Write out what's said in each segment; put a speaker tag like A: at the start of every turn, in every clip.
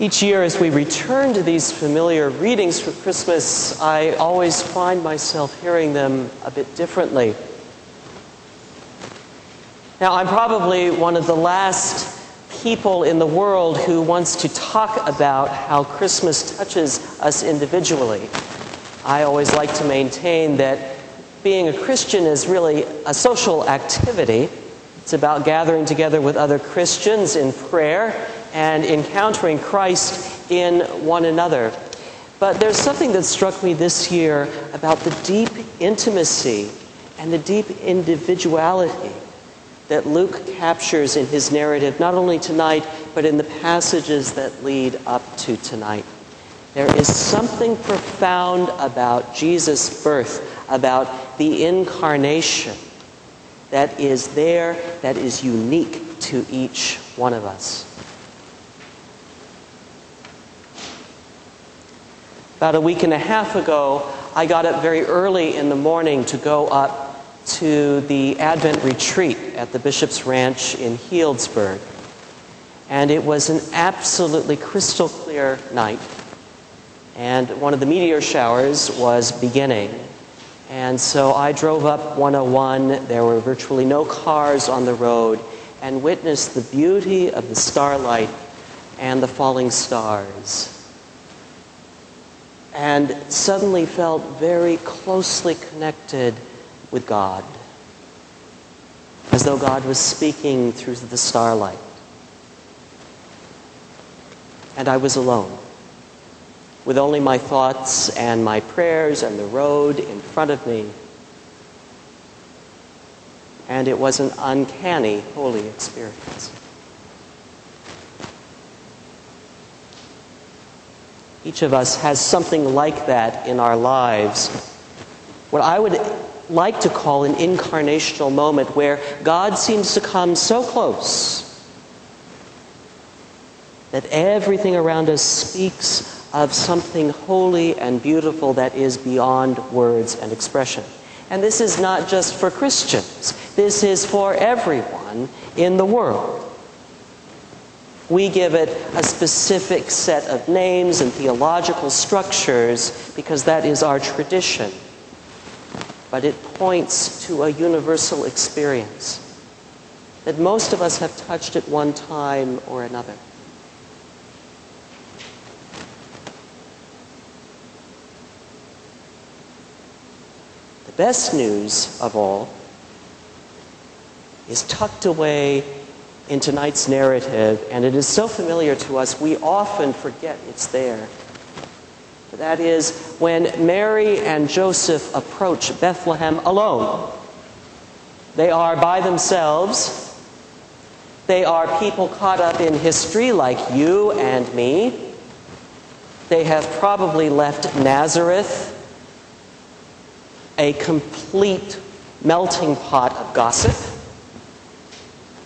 A: Each year, as we return to these familiar readings for Christmas, I always find myself hearing them a bit differently. Now, I'm probably one of the last people in the world who wants to talk about how Christmas touches us individually. I always like to maintain that being a Christian is really a social activity. It's about gathering together with other Christians in prayer and encountering Christ in one another. But there's something that struck me this year about the deep intimacy and the deep individuality that Luke captures in his narrative, not only tonight, but in the passages that lead up to tonight. There is something profound about Jesus' birth, about the incarnation, that is there, that is unique to each one of us. About a week and a half ago, I got up very early in the morning to go up to the Advent retreat at the Bishop's Ranch in Healdsburg. And it was an absolutely crystal clear night. And one of the meteor showers was beginning. And so I drove up 101. There were virtually no cars on the road and witnessed the beauty of the starlight and the falling stars and suddenly felt very closely connected with God, as though God was speaking through the starlight. And I was alone, with only my thoughts and my prayers and the road in front of me. And it was an uncanny, holy experience. Each of us has something like that in our lives. What I would like to call an incarnational moment where God seems to come so close that everything around us speaks of something holy and beautiful that is beyond words and expression. And this is not just for Christians, this is for everyone in the world. We give it a specific set of names and theological structures because that is our tradition. But it points to a universal experience that most of us have touched at one time or another. The best news of all is tucked away in tonight's narrative, and it is so familiar to us, we often forget it's there. That is, when Mary and Joseph approach Bethlehem alone, they are by themselves. They are people caught up in history like you and me. They have probably left Nazareth a complete melting pot of gossip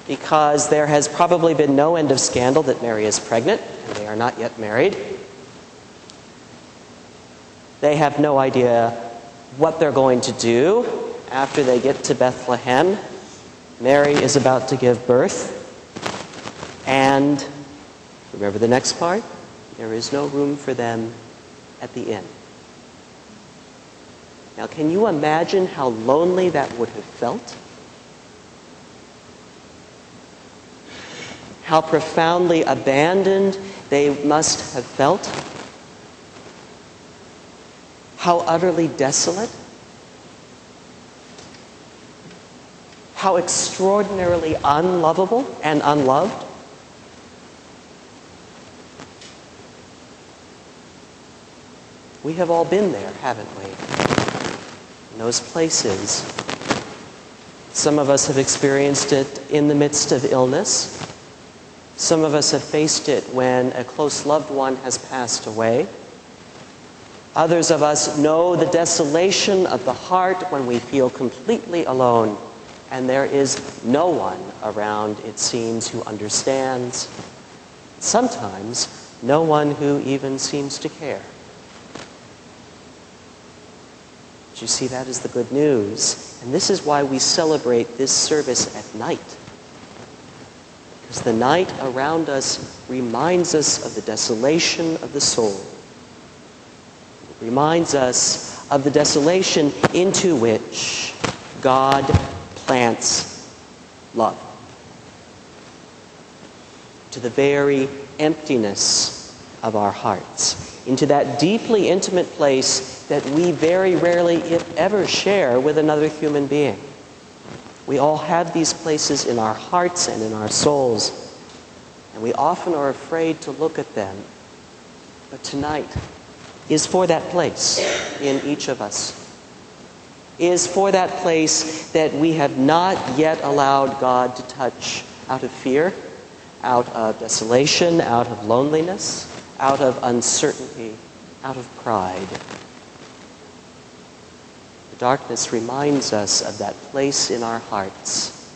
A: because there has probably been no end of scandal that Mary is pregnant and they are not yet married. They have no idea what they're going to do after they get to Bethlehem. Mary is about to give birth. And remember the next part? There is no room for them at the inn. Now, can you imagine how lonely that would have felt? How profoundly abandoned they must have felt, how utterly desolate, how extraordinarily unlovable and unloved. We have all been there, haven't we? In those places. Some of us have experienced it in the midst of illness. Some of us have faced it when a close loved one has passed away. Others of us know the desolation of the heart when we feel completely alone and there is no one around, it seems, who understands. Sometimes, no one who even seems to care. But you see, that is the good news. And this is why we celebrate this service at night Because the night around us reminds us of the desolation of the soul. It reminds us of the desolation into which God plants love. To the very emptiness of our hearts, into that deeply intimate place that we very rarely, if ever, share with another human being. We all have these places in our hearts and in our souls, and we often are afraid to look at them. But tonight is for that place in each of us. Is for that place that we have not yet allowed God to touch out of fear, out of desolation, out of loneliness, out of uncertainty, out of pride. The darkness reminds us of that place in our hearts,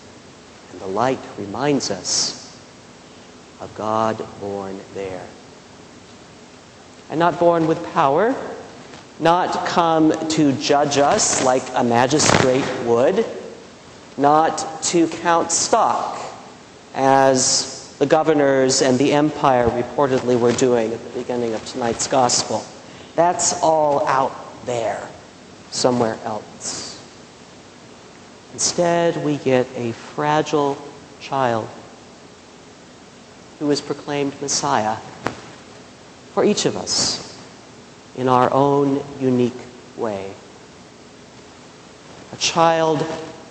A: and the light reminds us of God born there. And not born with power, not come to judge us like a magistrate would, not to count stock as the governors and the empire reportedly were doing at the beginning of tonight's gospel. That's all out there somewhere else. Instead, we get a fragile child who is proclaimed Messiah for each of us in our own unique way. A child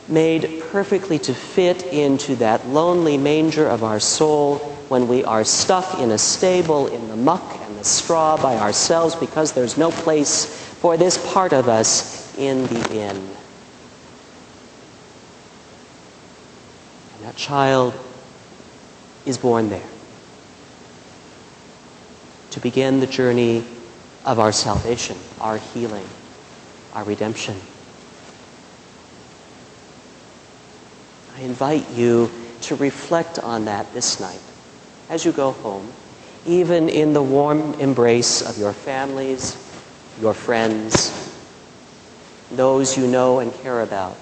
A: made perfectly to fit into that lonely manger of our soul when we are stuck in a stable in the muck and the straw by ourselves because there's no place for this part of us in the inn. And that child is born there to begin the journey of our salvation, our healing, our redemption. I invite you to reflect on that this night as you go home, even in the warm embrace of your families your friends, those you know and care about.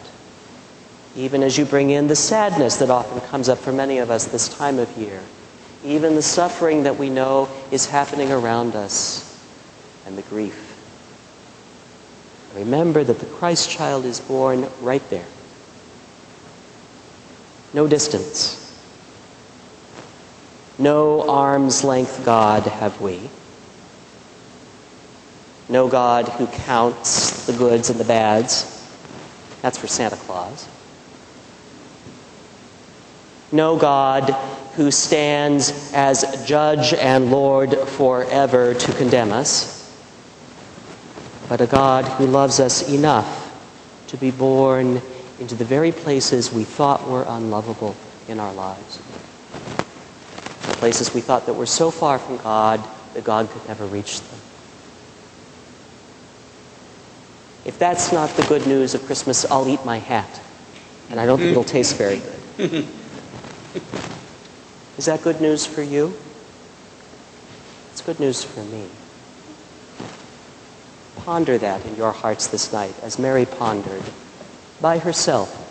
A: Even as you bring in the sadness that often comes up for many of us this time of year, even the suffering that we know is happening around us, and the grief. Remember that the Christ child is born right there. No distance. No arm's length God have we. No God who counts the goods and the bads. That's for Santa Claus. No God who stands as judge and Lord forever to condemn us, but a God who loves us enough to be born into the very places we thought were unlovable in our lives. The places we thought that were so far from God that God could never reach them. If that's not the good news of Christmas, I'll eat my hat. And I don't think it'll taste very good. Is that good news for you? It's good news for me. Ponder that in your hearts this night as Mary pondered by herself.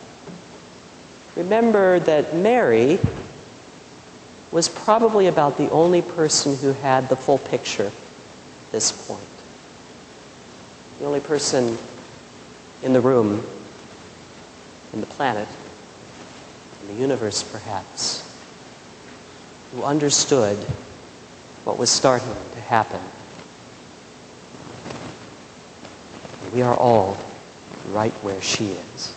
A: Remember that Mary was probably about the only person who had the full picture at this point the only person in the room, in the planet, in the universe perhaps, who understood what was starting to happen. we are all right where she is.